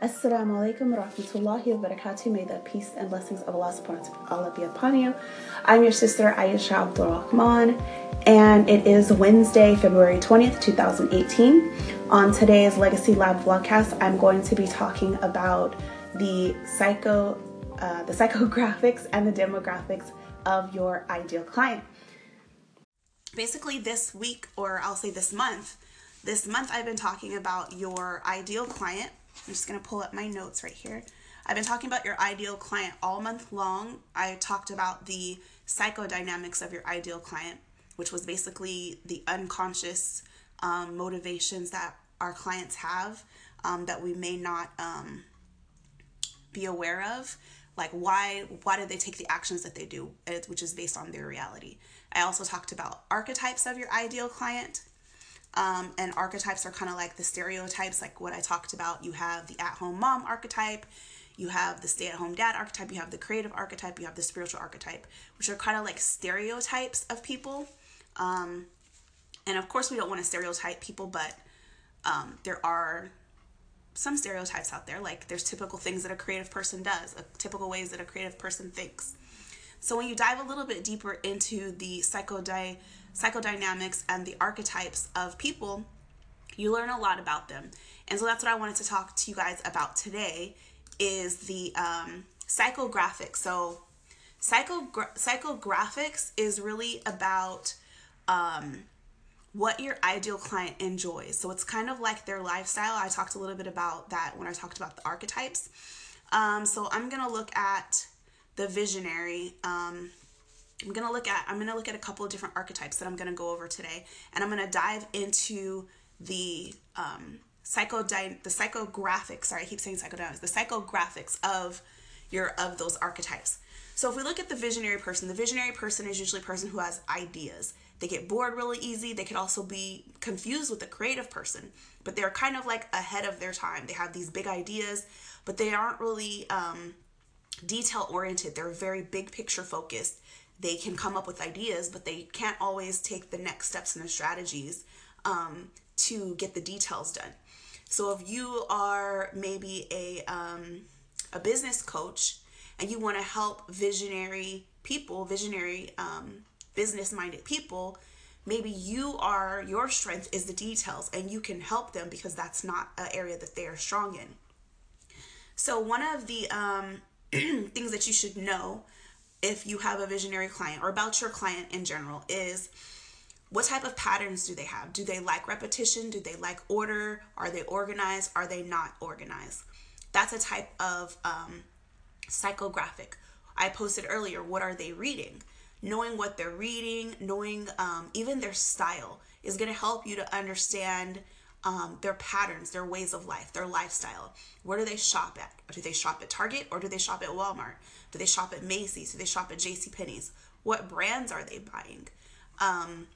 Assalamu alaikum rahmatullahi wa barakatuh. May the peace and blessings of Allah subhanahu wa ta'ala be upon you. I'm your sister Aisha Abdul Rahman, and it is Wednesday, February 20th, 2018. On today's Legacy Lab vlogcast, I'm going to be talking about the psycho, uh, the psychographics and the demographics of your ideal client. Basically, this week, or I'll say this month, this month I've been talking about your ideal client I'm just going to pull up my notes right here. I've been talking about your ideal client all month long. I talked about the psychodynamics of your ideal client, which was basically the unconscious um, motivations that our clients have um, that we may not um, be aware of. Like why why do they take the actions that they do, which is based on their reality. I also talked about archetypes of your ideal client, um, and archetypes are kind of like the stereotypes, like what I talked about. You have the at home mom archetype, you have the stay at home dad archetype, you have the creative archetype, you have the spiritual archetype, which are kind of like stereotypes of people. Um, and of course, we don't want to stereotype people, but um, there are some stereotypes out there. Like there's typical things that a creative person does, a typical ways that a creative person thinks. So when you dive a little bit deeper into the psychody psychodynamics and the archetypes of people, you learn a lot about them. And so that's what I wanted to talk to you guys about today is the um, psychographics. So psychogra- psychographics is really about um, what your ideal client enjoys. So it's kind of like their lifestyle. I talked a little bit about that when I talked about the archetypes. Um, so I'm going to look at the visionary. Um, I'm gonna look at I'm gonna look at a couple of different archetypes that I'm gonna go over today, and I'm gonna dive into the um, psychody the psychographics. Sorry, I keep saying psychodynamics. The psychographics of your of those archetypes. So if we look at the visionary person, the visionary person is usually a person who has ideas. They get bored really easy. They could also be confused with the creative person, but they're kind of like ahead of their time. They have these big ideas, but they aren't really um, detail oriented. They're very big picture focused they can come up with ideas, but they can't always take the next steps and the strategies um, to get the details done. So if you are maybe a um, a business coach and you want to help visionary people, visionary um, business minded people, maybe you are your strength is the details and you can help them because that's not an area that they are strong in. So one of the um, things that you should know if you have a visionary client or about your client in general is what type of patterns do they have? Do they like repetition? Do they like order? Are they organized? Are they not organized? That's a type of um, psychographic. I posted earlier, what are they reading? Knowing what they're reading, knowing um, even their style is going to help you to understand um, their patterns, their ways of life, their lifestyle. Where do they shop at? Do they shop at Target or do they shop at Walmart? Do they shop at Macy's? Do they shop at J.C. Penney's? What brands are they buying? Um,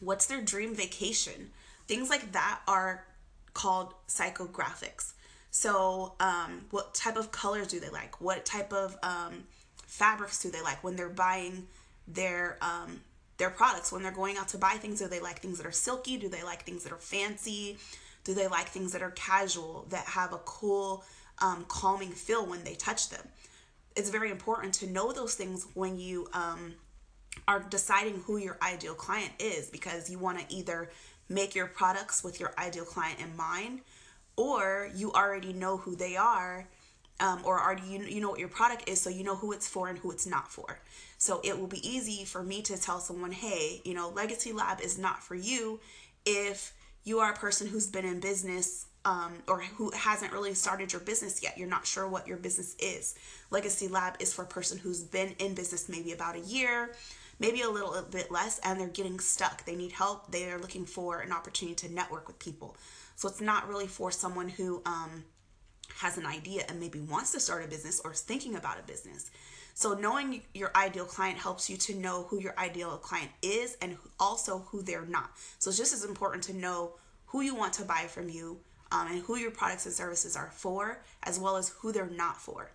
what's their dream vacation? Things like that are called psychographics. So, um, what type of colors do they like? What type of um, fabrics do they like when they're buying their um, their products when they're going out to buy things. Do they like things that are silky? Do they like things that are fancy? Do they like things that are casual that have a cool um, calming feel when they touch them? It's very important to know those things when you um, are deciding who your ideal client is because you want to either make your products with your ideal client in mind or you already know who they are um, or already you, you know what your product is so you know who it's for and who it's not for so it will be easy for me to tell someone hey you know legacy lab is not for you if you are a person who's been in business um, or who hasn't really started your business yet. You're not sure what your business is. Legacy lab is for a person who's been in business maybe about a year maybe a little bit less and they're getting stuck. They need help. They are looking for an opportunity to network with people. So it's not really for someone who um, has an idea and maybe wants to start a business or is thinking about a business. So, knowing your ideal client helps you to know who your ideal client is and also who they're not. So, it's just as important to know who you want to buy from you um, and who your products and services are for, as well as who they're not for.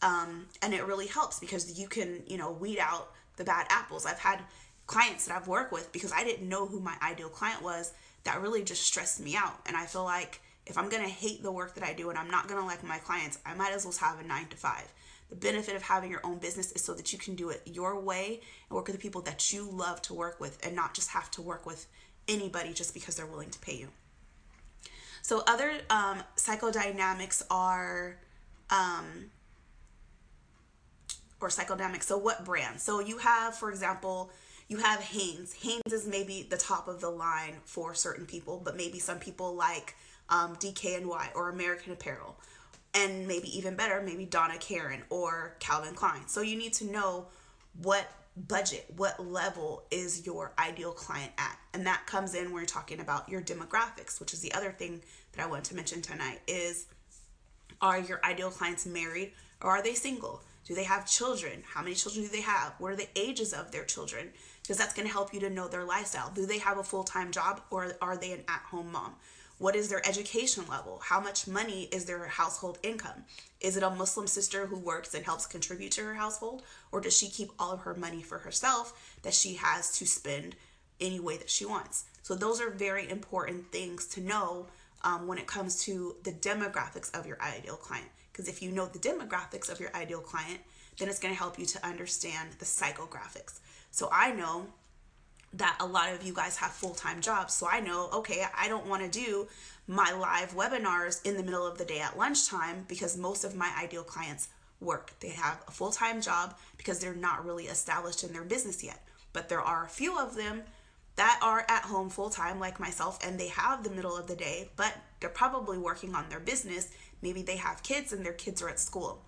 Um, and it really helps because you can, you know, weed out the bad apples. I've had clients that I've worked with because I didn't know who my ideal client was that really just stressed me out. And I feel like If I'm to hate the work that I do and I'm not to like my clients, I might as well have a nine to five. The benefit of having your own business is so that you can do it your way and work with the people that you love to work with and not just have to work with anybody just because they're willing to pay you. So, other um, psychodynamics are, um, or psychodynamics. So, what brand? So, you have, for example, you have Hanes. Hanes is maybe the top of the line for certain people, but maybe some people like um, DKNY or American Apparel. And maybe even better, maybe Donna Karan or Calvin Klein. So you need to know what budget, what level is your ideal client at. And that comes in when you're talking about your demographics, which is the other thing that I want to mention tonight is are your ideal clients married or are they single? Do they have children? How many children do they have? What are the ages of their children? Because that's going to help you to know their lifestyle. Do they have a full time job or are they an at home mom? What is their education level? How much money is their household income? Is it a Muslim sister who works and helps contribute to her household? Or does she keep all of her money for herself that she has to spend any way that she wants? So, those are very important things to know um, when it comes to the demographics of your ideal client. Because if you know the demographics of your ideal client, then it's going to help you to understand the psychographics. So, I know that a lot of you guys have full-time jobs. So i know okay i don't want to do my live webinars in the middle of the day at lunchtime because most of my ideal clients work. They have a full-time job because they're not really established in their business yet. But there are a few of them that are at home full-time like myself and they have the middle of the day but they're probably working on their business. Maybe they have kids and their kids are at school.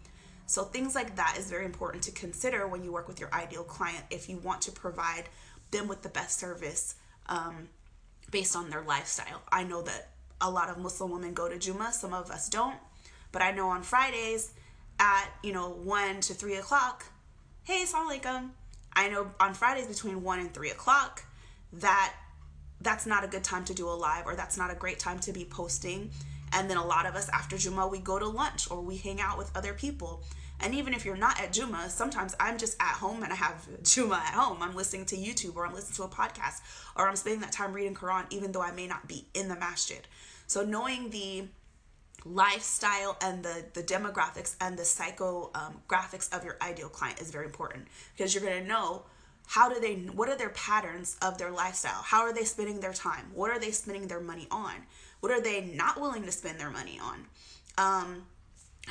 So things like that is very important to consider when you work with your ideal client if you want to provide them with the best service um, based on their lifestyle. I know that a lot of Muslim women go to Juma, some of us don't, but I know on Fridays at you know one to three o'clock, hey, assalamu alaikum. I know on Fridays between one and three o'clock that that's not a good time to do a live or that's not a great time to be posting. And then a lot of us after Juma we go to lunch or we hang out with other people. And even if you're not at Juma, sometimes I'm just at home and I have Juma at home. I'm listening to YouTube or I'm listening to a podcast or I'm spending that time reading Quran, even though I may not be in the masjid. So knowing the lifestyle and the the demographics and the psychographics of your ideal client is very important because you're going to know how do they what are their patterns of their lifestyle how are they spending their time what are they spending their money on what are they not willing to spend their money on um,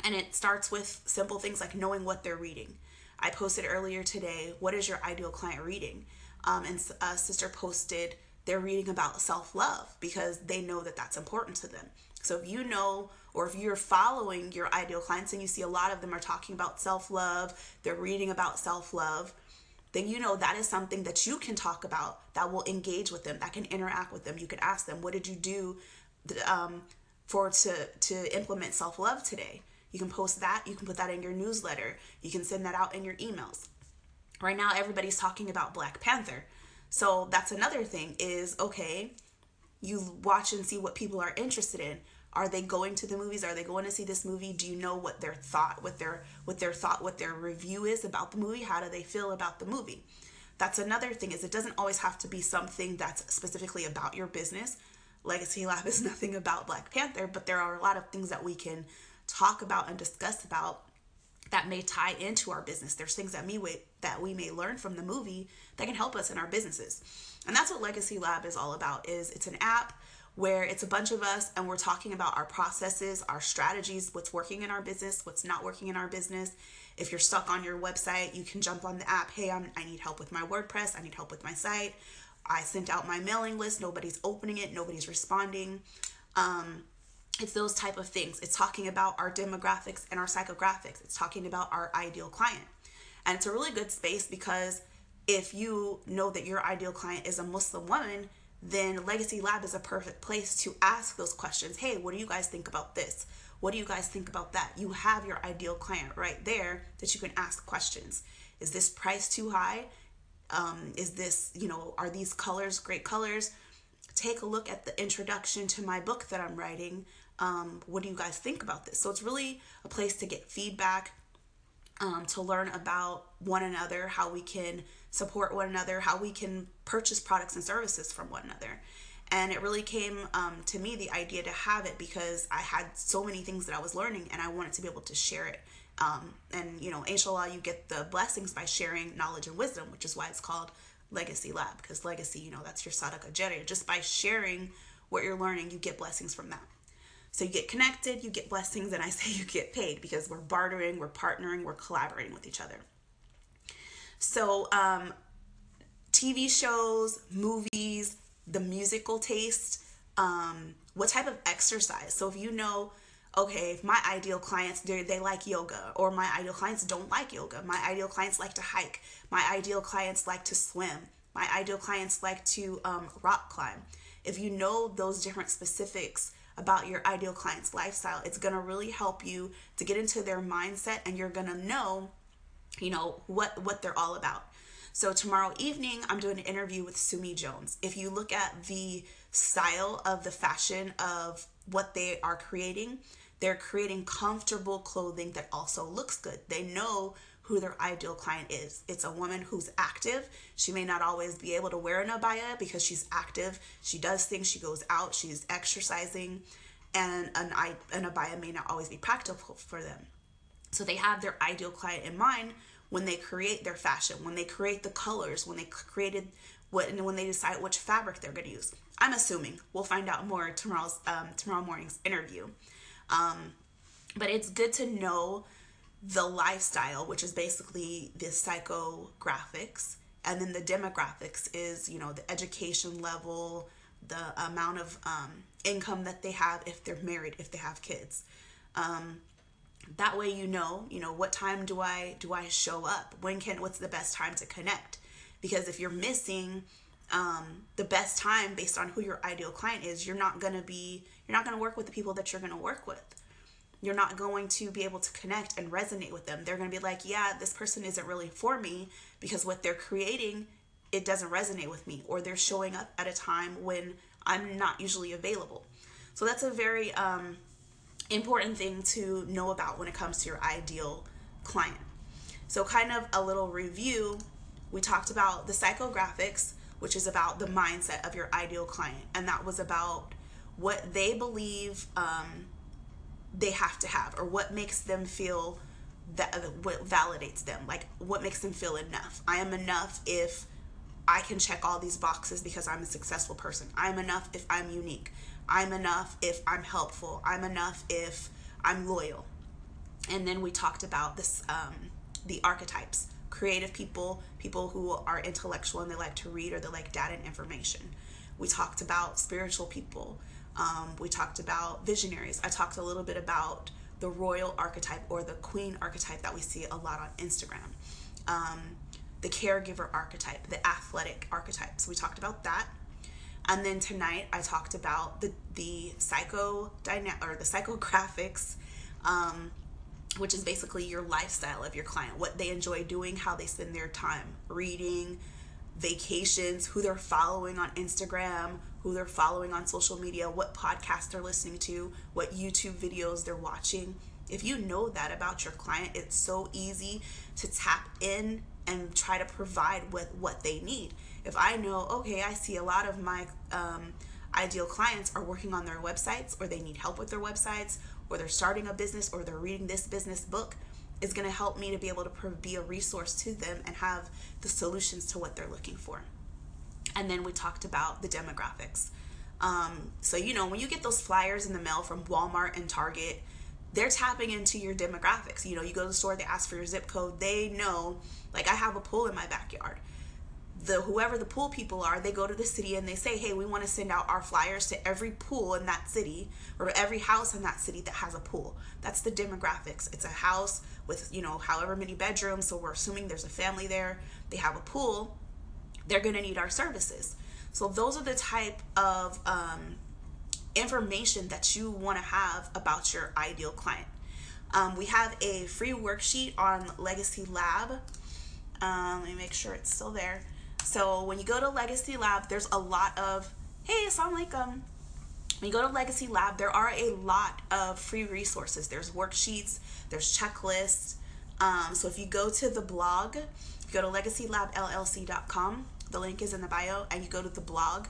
and it starts with simple things like knowing what they're reading. I posted earlier today, what is your ideal client reading? Um, and a sister posted they're reading about self love because they know that that's important to them. So if you know, or if you're following your ideal clients and you see a lot of them are talking about self love, they're reading about self love, then you know that is something that you can talk about that will engage with them, that can interact with them. You can ask them, what did you do um, for to to implement self love today? You can post that, you can put that in your newsletter, you can send that out in your emails. Right now everybody's talking about Black Panther. So that's another thing is okay, you watch and see what people are interested in. Are they going to the movies? Are they going to see this movie? Do you know what their thought, what their what their thought, what their review is about the movie? How do they feel about the movie? That's another thing is it doesn't always have to be something that's specifically about your business. Legacy Lab is nothing about Black Panther, but there are a lot of things that we can talk about and discuss about that may tie into our business. There's things that me that we may learn from the movie that can help us in our businesses. And that's what Legacy Lab is all about. Is it's an app where it's a bunch of us and we're talking about our processes, our strategies, what's working in our business, what's not working in our business. If you're stuck on your website, you can jump on the app. Hey, I'm, I need help with my WordPress. I need help with my site. I sent out my mailing list. Nobody's opening it. Nobody's responding. Um, it's those type of things. It's talking about our demographics and our psychographics. It's talking about our ideal client. And it's a really good space because if you know that your ideal client is a muslim woman then legacy lab is a perfect place to ask those questions. Hey what do you guys think about this? What do you guys think about that? You have your ideal client right there that you can ask questions. Is this price too high? Um, is this you know are these colors great colors? Take a look at the introduction to my book that i'm writing um, what do you guys think about this? So it's really a place to get feedback, um, to learn about one another, how we can support one another, how we can purchase products and services from one another. And it really came um, to me the idea to have it because I had so many things that I was learning and I wanted to be able to share it. Um, and you know, inshallah, you get the blessings by sharing knowledge and wisdom, which is why it's called Legacy Lab. Because legacy, you know, that's your sadaqah jariyah. Just by sharing what you're learning, you get blessings from that. So you get connected, you get blessings, and I say you get paid because we're bartering, we're partnering, we're collaborating with each other. So, um, TV shows, movies, the musical taste, um, what type of exercise. So if you know, okay, if my ideal clients they like yoga, or my ideal clients don't like yoga, my ideal clients like to hike, my ideal clients like to swim, my ideal clients like to um, rock climb. If you know those different specifics about your ideal client's lifestyle, it's gonna really help you to get into their mindset, and you're gonna know, you know, what what they're all about. So tomorrow evening, I'm doing an interview with Sumi Jones. If you look at the style of the fashion of what they are creating, they're creating comfortable clothing that also looks good. They know who their ideal client is. It's a woman who's active. She may not always be able to wear an abaya because she's active. She does things, she goes out, she's exercising, and an, an abaya may not always be practical for them. So they have their ideal client in mind when they create their fashion, when they create the colors, when they created what, and when they decide which fabric they're going to use. I'm assuming we'll find out more tomorrow's um, tomorrow morning's interview. Um, but it's good to know the lifestyle, which is basically the psychographics, and then the demographics is you know the education level, the amount of um, income that they have if they're married, if they have kids. Um, that way you know you know what time do i do i show up? When can what's the best time to connect? Because if you're missing um, the best time based on who your ideal client is you're not to be you're not to work with the people that you're to work with you're not going to be able to connect and resonate with them they're going to be like yeah this person isn't really for me because what they're creating it doesn't resonate with me or they're showing up at a time when i'm not usually available so that's a very um, important thing to know about when it comes to your ideal client. So, kind of a little review we talked about the psychographics, which is about the mindset of your ideal client, and that was about what they believe um, they have to have or what makes them feel that what validates them like what makes them feel enough i am enough if i can check all these boxes because i'm a successful person i'm enough if i'm unique I'm enough if I'm helpful. I'm enough if I'm loyal. And then we talked about this um, the archetypes creative people, people who are intellectual and they like to read or they like data and information. We talked about spiritual people. Um, we talked about visionaries. I talked a little bit about the royal archetype or the queen archetype that we see a lot on Instagram. Um, the caregiver archetype, the athletic archetypes. We talked about that. And then tonight I talked about the the psycho or the psychographics, um, which is basically your lifestyle of your client, what they enjoy doing, how they spend their time reading, vacations, who they're following on Instagram, who they're following on social media, what podcasts they're listening to, what YouTube videos they're watching. If you know that about your client, it's so easy to tap in and try to provide with what they need. If I know, okay, I see a lot of my um, ideal clients are working on their websites or they need help with their websites or they're starting a business or they're reading this business book, it's going to help me to be able to be a resource to them and have the solutions to what they're looking for. And then we talked about the demographics. Um, so, you know, when you get those flyers in the mail from Walmart and Target, they're tapping into your demographics. You know, you go to the store, they ask for your zip code, they know, like, I have a pool in my backyard. The whoever the pool people are they go to the city and they say hey we want to send out our flyers to every pool in that city or every house in that city that has a pool. That's the demographics. It's a house with you know however many bedrooms so we're assuming there's a family there. They have a pool they're going to need our services so those are the type of um, information that you want to have about your ideal client um, we have a free worksheet on legacy lab um, let me make sure it's still there so when you go to Legacy Lab, there's a lot of, hey, assalamu alaikum. When you go to Legacy Lab, there are a lot of free resources. There's worksheets, there's checklists. Um, so if you go to the blog, you go to legacyLabLLC.com, the link is in the bio, and you go to the blog,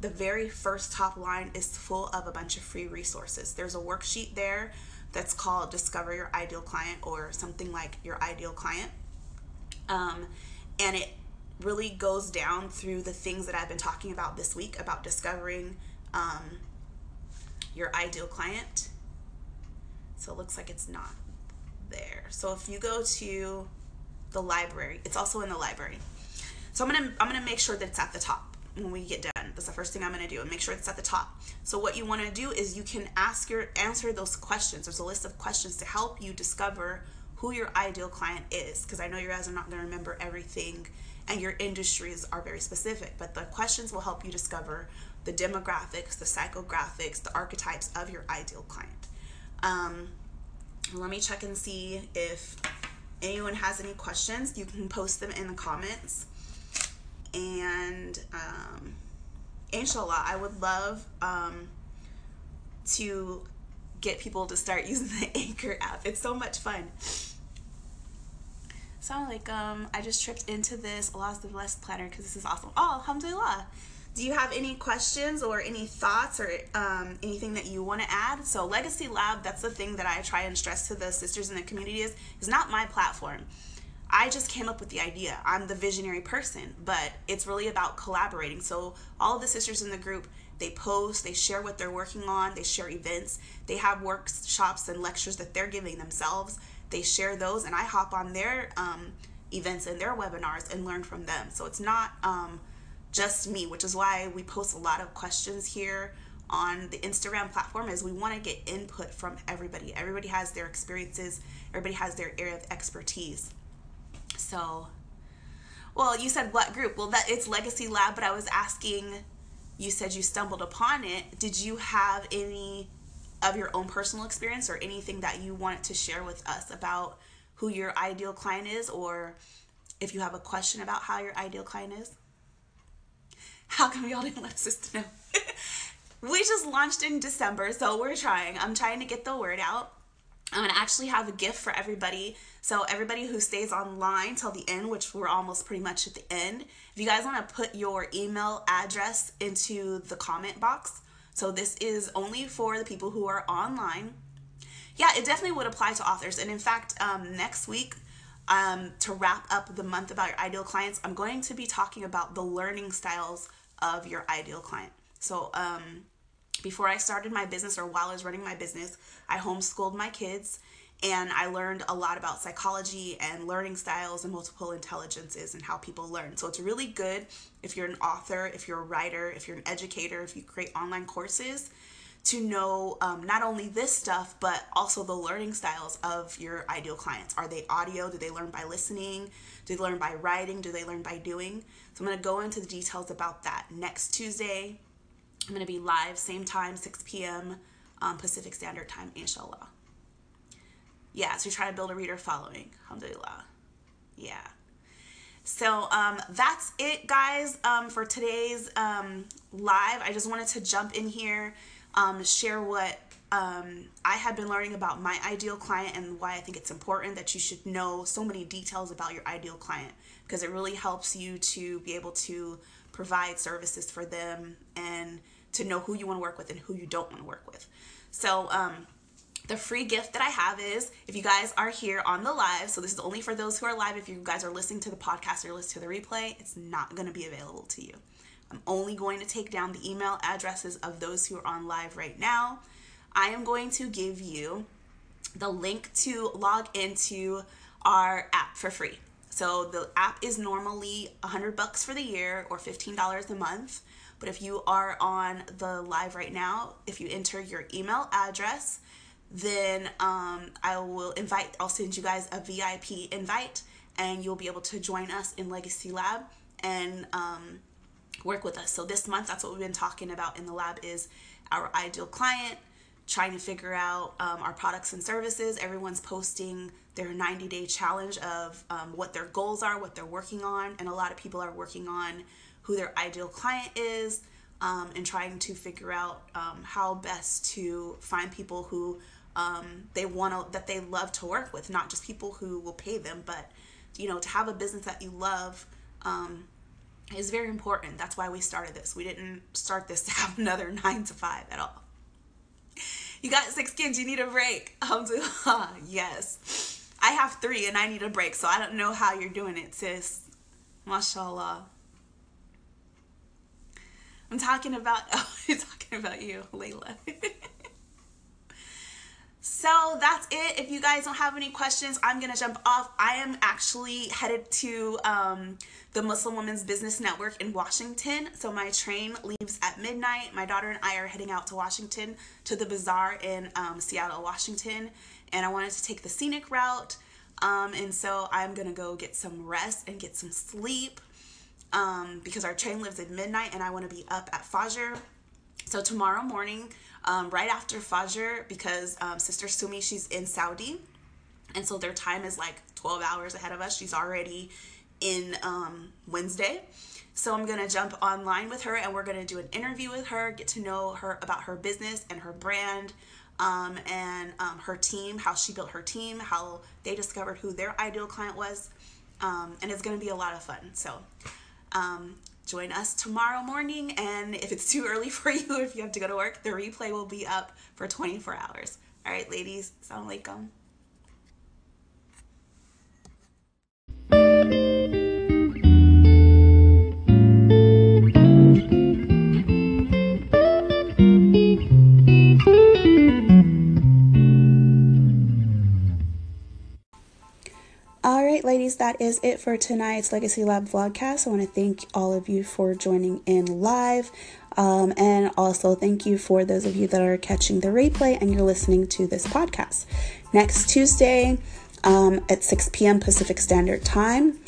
the very first top line is full of a bunch of free resources. There's a worksheet there that's called Discover Your Ideal Client or something like Your Ideal Client. Um, and it really goes down through the things that I've been talking about this week about discovering um, your ideal client. So it looks like it's not there. So if you go to the library, it's also in the library. So I'm gonna I'm gonna make sure that it's at the top when we get done. That's the first thing I'm gonna do and make sure it's at the top. So what you wanna do is you can ask your answer those questions. There's a list of questions to help you discover who your ideal client is because I know you guys are not gonna remember everything and your industries are very specific, but the questions will help you discover the demographics, the psychographics, the archetypes of your ideal client. Um, let me check and see if anyone has any questions. You can post them in the comments. And um, inshallah, I would love um, to get people to start using the Anchor app. It's so much fun. Sound like um, I just tripped into this Allah's the Blessed Planner because this is awesome. Oh, alhamdulillah do you have any questions or any thoughts or um, anything that you want to add so legacy lab that's the thing that i try and stress to the sisters in the community is is not my platform i just came up with the idea. I'm the visionary person but it's really about collaborating. So all the sisters in the group they post they share what they're working on they share events they have workshops and lectures that they're giving themselves. They share those and i hop on their um, events and their webinars and learn from them. So it's not um, just me, which is why we post a lot of questions here on the Instagram platform is we want to get input from everybody. Everybody has their experiences, everybody has their area of expertise. So, well, you said what group? Well, that it's Legacy Lab, but I was asking you said you stumbled upon it. Did you have any of your own personal experience or anything that you wanted to share with us about who your ideal client is or if you have a question about how your ideal client is? How come y'all didn't let us know? we just launched in December, so we're trying. I'm trying to get the word out. I'm gonna actually have a gift for everybody. So everybody who stays online till the end, which we're almost pretty much at the end, if you guys want to put your email address into the comment box. So this is only for the people who are online. Yeah, it definitely would apply to authors. And in fact, um, next week um, to wrap up the month about your ideal clients, I'm going to be talking about the learning styles of your ideal client. So, um, before I started my business or while I was running my business, I homeschooled my kids and I learned a lot about psychology and learning styles and multiple intelligences and how people learn. So it's really good if you're an author, if you're a writer, if you're an educator, if you create online courses to know um, not only this stuff but also the learning styles of your ideal clients. Are they audio? Do they learn by listening? Do they learn by writing? Do they learn by doing? So i'm to go into the details about that next tuesday i'm going to be live same time 6 p.m um, pacific standard time inshallah. Yeah so you're trying to build a reader following alhamdulillah. Yeah. So um, that's it guys um, for today's um, live. I just wanted to jump in here um, share what um, I had been learning about my ideal client and why I think it's important that you should know so many details about your ideal client because it really helps you to be able to provide services for them and to know who you want to work with and who you don't want to work with. So, um, the free gift that I have is if you guys are here on the live, so this is only for those who are live. If you guys are listening to the podcast or listen to the replay, it's not going to be available to you. I'm only going to take down the email addresses of those who are on live right now. I am going to give you the link to log into our app for free. So the app is normally 100 bucks for the year or $15 a month. But if you are on the live right now, if you enter your email address, then um, I will invite, I'll send you guys a VIP invite and you'll be able to join us in Legacy Lab and um, work with us. So this month, that's what we've been talking about in the lab is our ideal client, trying to figure out um, our products and services. Everyone's posting their 90 day challenge of um, what their goals are, what they're working on, and a lot of people are working on who their ideal client is um, and trying to figure out um, how best to find people who um, they want to that they love to work with, not just people who will pay them, but you know to have a business that you love. Um, is very important. That's why we started this. We didn't start this to have another nine to five at all. You got six kids, you need a break. Alhamdulillah, yes. I have three and I need a break, so I don't know how you're doing it, sis. MashaAllah. I'm talking about, oh, I'm talking about you, Layla. so that's it. If you guys don't have any questions, I'm to jump off. I am actually headed to um, the Muslim Women's Business Network in Washington. So my train leaves at midnight. My daughter and I are heading out to Washington to the bazaar in um, Seattle, Washington. And I wanted to take the scenic route. Um, and so I'm to go get some rest and get some sleep um, because our train lives at midnight and I want to be up at Fajr. So tomorrow morning, um, right after Fajr, because um, Sister Sumi, she's in Saudi. And so their time is like 12 hours ahead of us. She's already in um, Wednesday. So I'm going to jump online with her and we're going to do an interview with her, get to know her about her business and her brand. Um, and um, her team, how she built her team, how they discovered who their ideal client was. Um, and it's going to be a lot of fun. So um, join us tomorrow morning. And if it's too early for you, if you have to go to work, the replay will be up for 24 hours. All right, ladies, assalamu alaikum. That is it for tonight's Legacy Lab vlogcast. I want to thank all of you for joining in live. Um, and also thank you for those of you that are catching the replay and you're listening to this podcast. Next Tuesday um, at 6 p.m. Pacific Standard Time,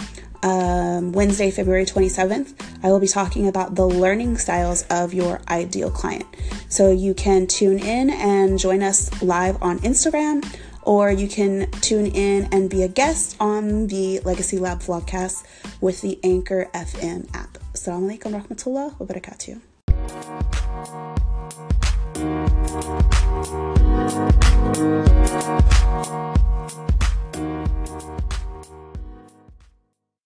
um, Wednesday, February 27th, I will be talking about the learning styles of your ideal client. So you can tune in and join us live on Instagram or you can tune in and be a guest on the Legacy Lab vlogcast with the Anchor FM app. Assalamu alaikum rahmatullah wa barakatuh.